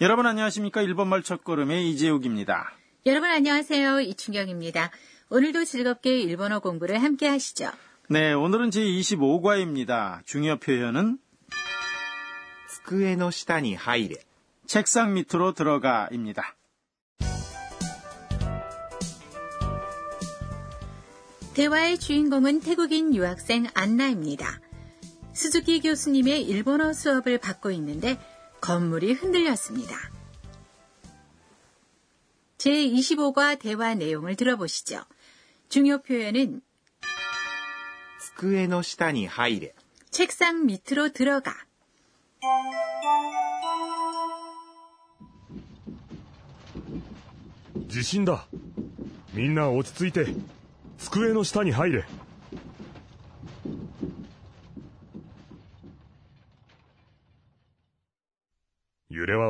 여러분 안녕하십니까? 일본말 첫걸음의 이재욱입니다. 여러분 안녕하세요. 이춘경입니다. 오늘도 즐겁게 일본어 공부를 함께 하시죠. 네, 오늘은 제25과입니다. 중요 표현은 机の下に入れ。 책상 밑으로 들어가입니다. 대화의 주인공은 태국인 유학생 안나입니다. 수즈키 교수님의 일본어 수업을 받고 있는데 건물이 흔들렸습니다. 제25과 대화 내용을 들어보시죠. 중요 표현은 机の下に入れ。 책상 밑으로 들어가, 地震だみんな落ち着いて机の下に入れ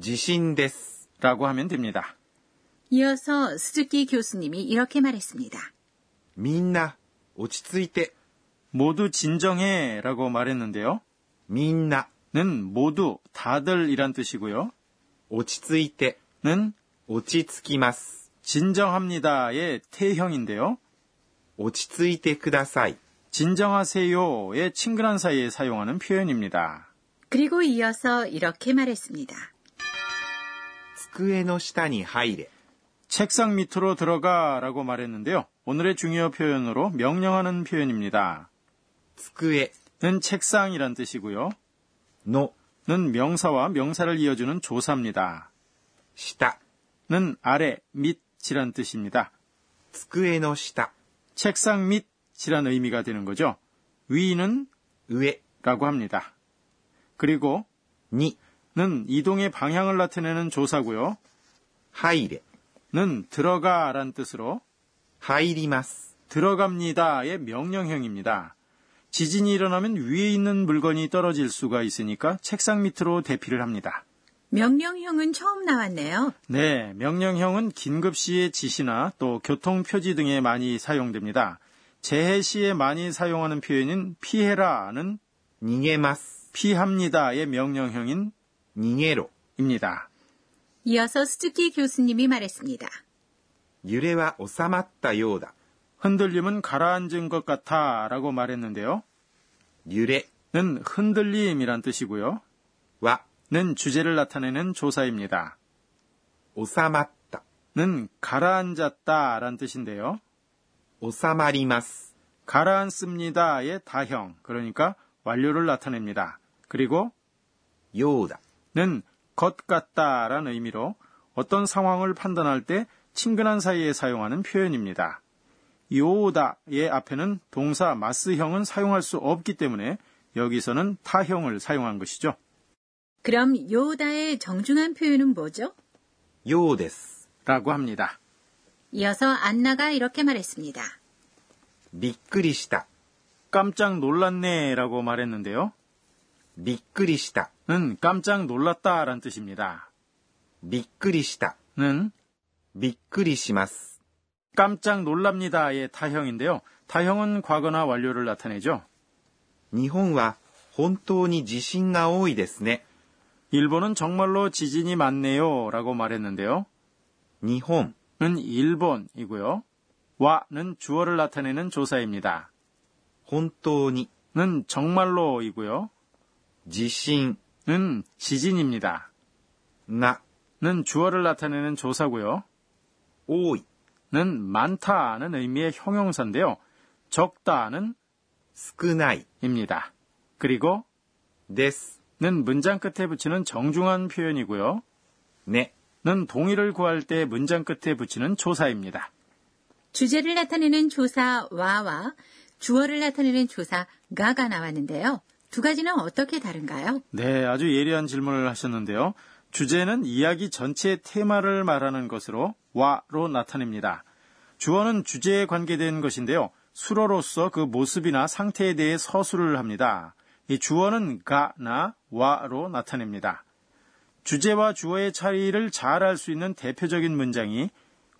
지신데스라고 하면 됩니다. 이어서 스즈키 교수님이 이렇게 말했습니다. 민나, 오치츠이테. 모두 진정해 라고 말했는데요. 민나는 모두, 다들이란 뜻이고요. 오치츠이테는 오치츠키마스. 진정합니다의 태형인데요. 오치츠이테 쿠다사이. 진정하세요의 친근한 사이에 사용하는 표현입니다. 그리고 이어서 이렇게 말했습니다. 机の下に入れ。 책상 밑으로 들어가라고 말했는데요. 오늘의 중요 표현으로 명령하는 표현입니다. 机 는 책상이란 뜻이고요. の 는 명사와 명사를 이어주는 조사입니다. 下。 는 아래, 밑이란 뜻입니다. 机の下。 책상 밑이란 의미가 되는 거죠. 위는 上 라고 합니다. 그리고 に 는 이동의 방향을 나타내는 조사고요. 하이레는 들어가란 뜻으로 하이리마스 들어갑니다의 명령형입니다. 지진이 일어나면 위에 있는 물건이 떨어질 수가 있으니까 책상 밑으로 대피를 합니다. 명령형은 처음 나왔네요. 네, 명령형은 긴급 시의 지시나 또 교통 표지 등에 많이 사용됩니다. 재해 시에 많이 사용하는 표현인 피해라는 니게마스 피합니다의 명령형인 니에로입니다. 이어서 스즈키 교수님이 말했습니다. 유래와 오사마타 요다. 흔들림은 가라앉은 것 같아 라고 말했는데요. 유래는 흔들림이란 뜻이고요. 와는 주제를 나타내는 조사입니다. 오사마타는 가라앉았다 라는 뜻인데요. 오사마리마스 가라앉습니다의 다형 그러니까 완료를 나타냅니다. 그리고 요다 는것 같다라는 의미로 어떤 상황을 판단할 때 친근한 사이에 사용하는 표현입니다. 요다의 앞에는 동사 마스형은 사용할 수 없기 때문에 여기서는 타형을 사용한 것이죠. 그럼 요다의 정중한 표현은 뭐죠? 요데스 라고 합니다. 이어서 안나가 이렇게 말했습니다. 미끄리시다. 깜짝 놀랐네 라고 말했는데요. びっくりした。 는 깜짝 놀랐다 란 뜻입니다. びっくりした。 는 びっくりします。 깜짝 놀랍니다의 타형인데요. 타형은 과거나 완료를 나타내죠. 日本は本当に地震が多いですね。 일본은 정말로 지진이 많네요 라고 말했는데요. 日本 는 일본이고요. 와는 주어를 나타내는 조사입니다. 本当に 는 정말로이고요. 지신은 지진입니다. 나는 주어를 나타내는 조사고요. 오이는 많다는 의미의 형용사인데요. 적다는 스크나이입니다. 그리고 데스는 문장 끝에 붙이는 정중한 표현이고요. 네는 동의를 구할 때 문장 끝에 붙이는 조사입니다. 주제를 나타내는 조사 와와 주어를 나타내는 조사 가가 나왔는데요. 두 가지는 어떻게 다른가요? 네, 아주 예리한 질문을 하셨는데요. 주제는 이야기 전체의 테마를 말하는 것으로 와로 나타냅니다. 주어는 주제에 관계된 것인데요. 수로로서 그 모습이나 상태에 대해 서술을 합니다. 이 주어는 가나 와로 나타냅니다. 주제와 주어의 차이를 잘 알 수 있는 대표적인 문장이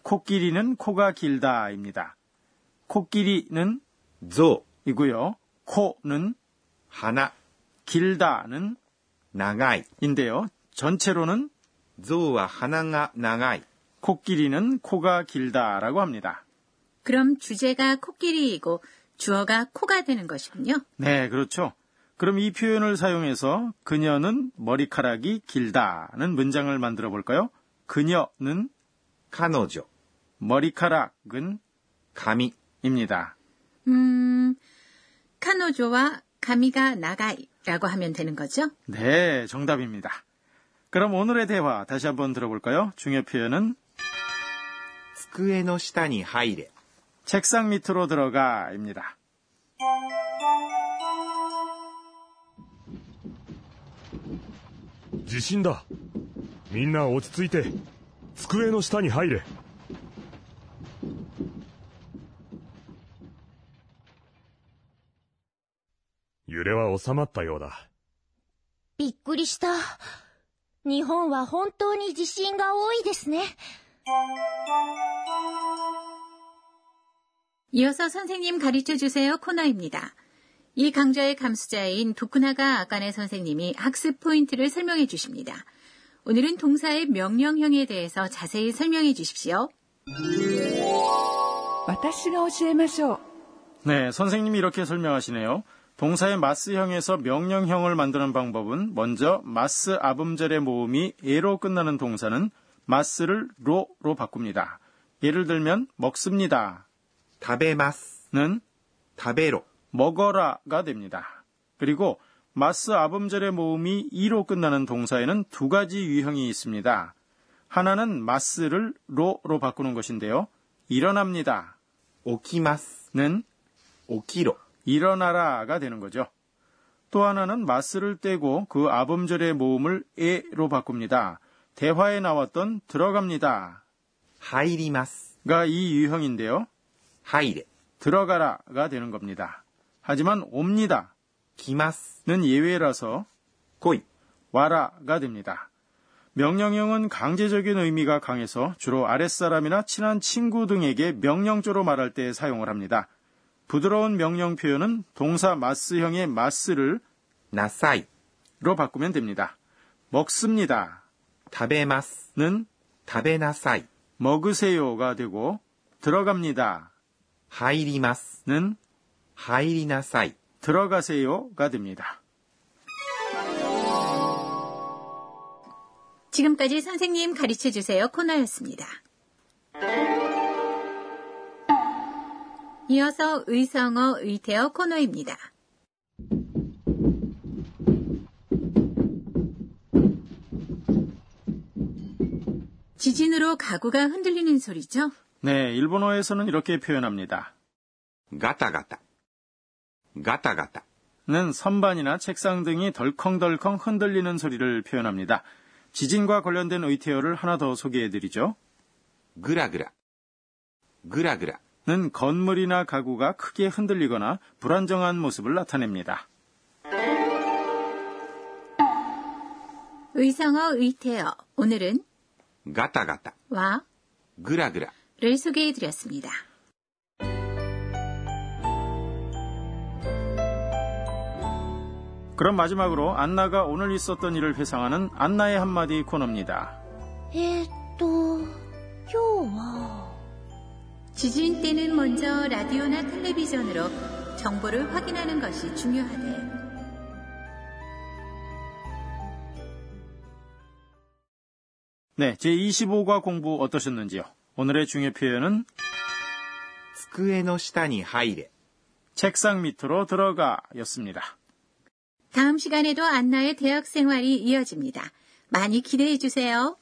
코끼리는 코가 길다입니다. 코끼리는 象、 이고요. 코는 하나, 길다는 나가이인데요. 전체로는 조와 하나가 나가이, 코끼리는 코가 길다라고 합니다. 그럼 주제가 코끼리이고 주어가 코가 되는 것이군요. 네, 그렇죠. 그럼 이 표현을 사용해서 그녀는 머리카락이 길다는 문장을 만들어 볼까요? 그녀는 카노죠. 머리카락은 가미입니다. 음, 카노조와 가미가 나가이라고 하면 되는 거죠? 네, 정답입니다. 그럼 오늘의 대화 다시 한번 들어볼까요? 중요 표현은 机の下に入れ。 책상 밑으로 들어가입니다. 地震だみんな落ち着いて机の下に入れ 収まったようだびっくりした。日本は本当に地震が多いですね。 이어서 선생님 가르쳐 주세요 코너입니다. 이 강좌의 감수자인 도쿠나가 아까네 선생님이 학습 포인트를 설명해 주십니다. 오늘은 동사의 명령형에 대해서 자세히 설명해 주십시오. 私が教えましょう。 네, 선생님이 이렇게 설명하시네요. 동사의 마스형에서 명령형을 만드는 방법은 먼저 마스 아음절의 모음이 에로 끝나는 동사는 마스를 로로 바꿉니다. 예를 들면 먹습니다. 다베마스는 다베로 먹어라가 됩니다. 그리고 마스 아음절의 모음이 이로 끝나는 동사에는 두 가지 유형이 있습니다. 하나는 마스를 로로 바꾸는 것인데요. 일어납니다. 오키마스는 오키로 일어나라가 되는 거죠. 또 하나는 마스를 떼고 그 아범절의 모음을 에로 바꿉니다. 대화에 나왔던 들어갑니다. 하이리마스가 이 유형인데요. 하이레 들어가라가 되는 겁니다. 하지만 옵니다. 기마스는 예외라서 고이 와라가 됩니다. 명령형은 강제적인 의미가 강해서 주로 아랫사람이나 친한 친구 등에게 명령조로 말할 때 사용을 합니다. 부드러운 명령 표현은 동사 마스형의 마스를 나사이로 바꾸면 됩니다. 먹습니다. 다베마스는 다베나사이 먹으세요가 되고 들어갑니다. 하이리마스는 하이리나사이 들어가세요가 됩니다. 지금까지 선생님 가르쳐 주세요 코너였습니다. 이어서 의성어 의태어 코너입니다. 지진으로 가구가 흔들리는 소리죠? 네, 일본어에서는 이렇게 표현합니다. 가타가타. 가타가타. 는 선반이나 책상 등이 덜컹덜컹 흔들리는 소리를 표현합니다. 지진과 관련된 의태어를 하나 더 소개해드리죠. 그라그라. 그라그라. 는 건물이나 가구가 크게 흔들리거나 불안정한 모습을 나타냅니다. 의성어 의태어 오늘은 가타가타 와 그라그라를 소개해 드렸습니다. 그럼 마지막으로 안나가 오늘 있었던 일을 회상하는 안나의 한마디 코너입니다. 에또 요와 지진 때는 먼저 라디오나 텔레비전으로 정보를 확인하는 것이 중요하대. 네, 제25과 공부 어떠셨는지요? 오늘의 중요 표현은 机の下に入れ。 책상 밑으로 들어가 였습니다. 다음 시간에도 안나의 대학 생활이 이어집니다. 많이 기대해 주세요.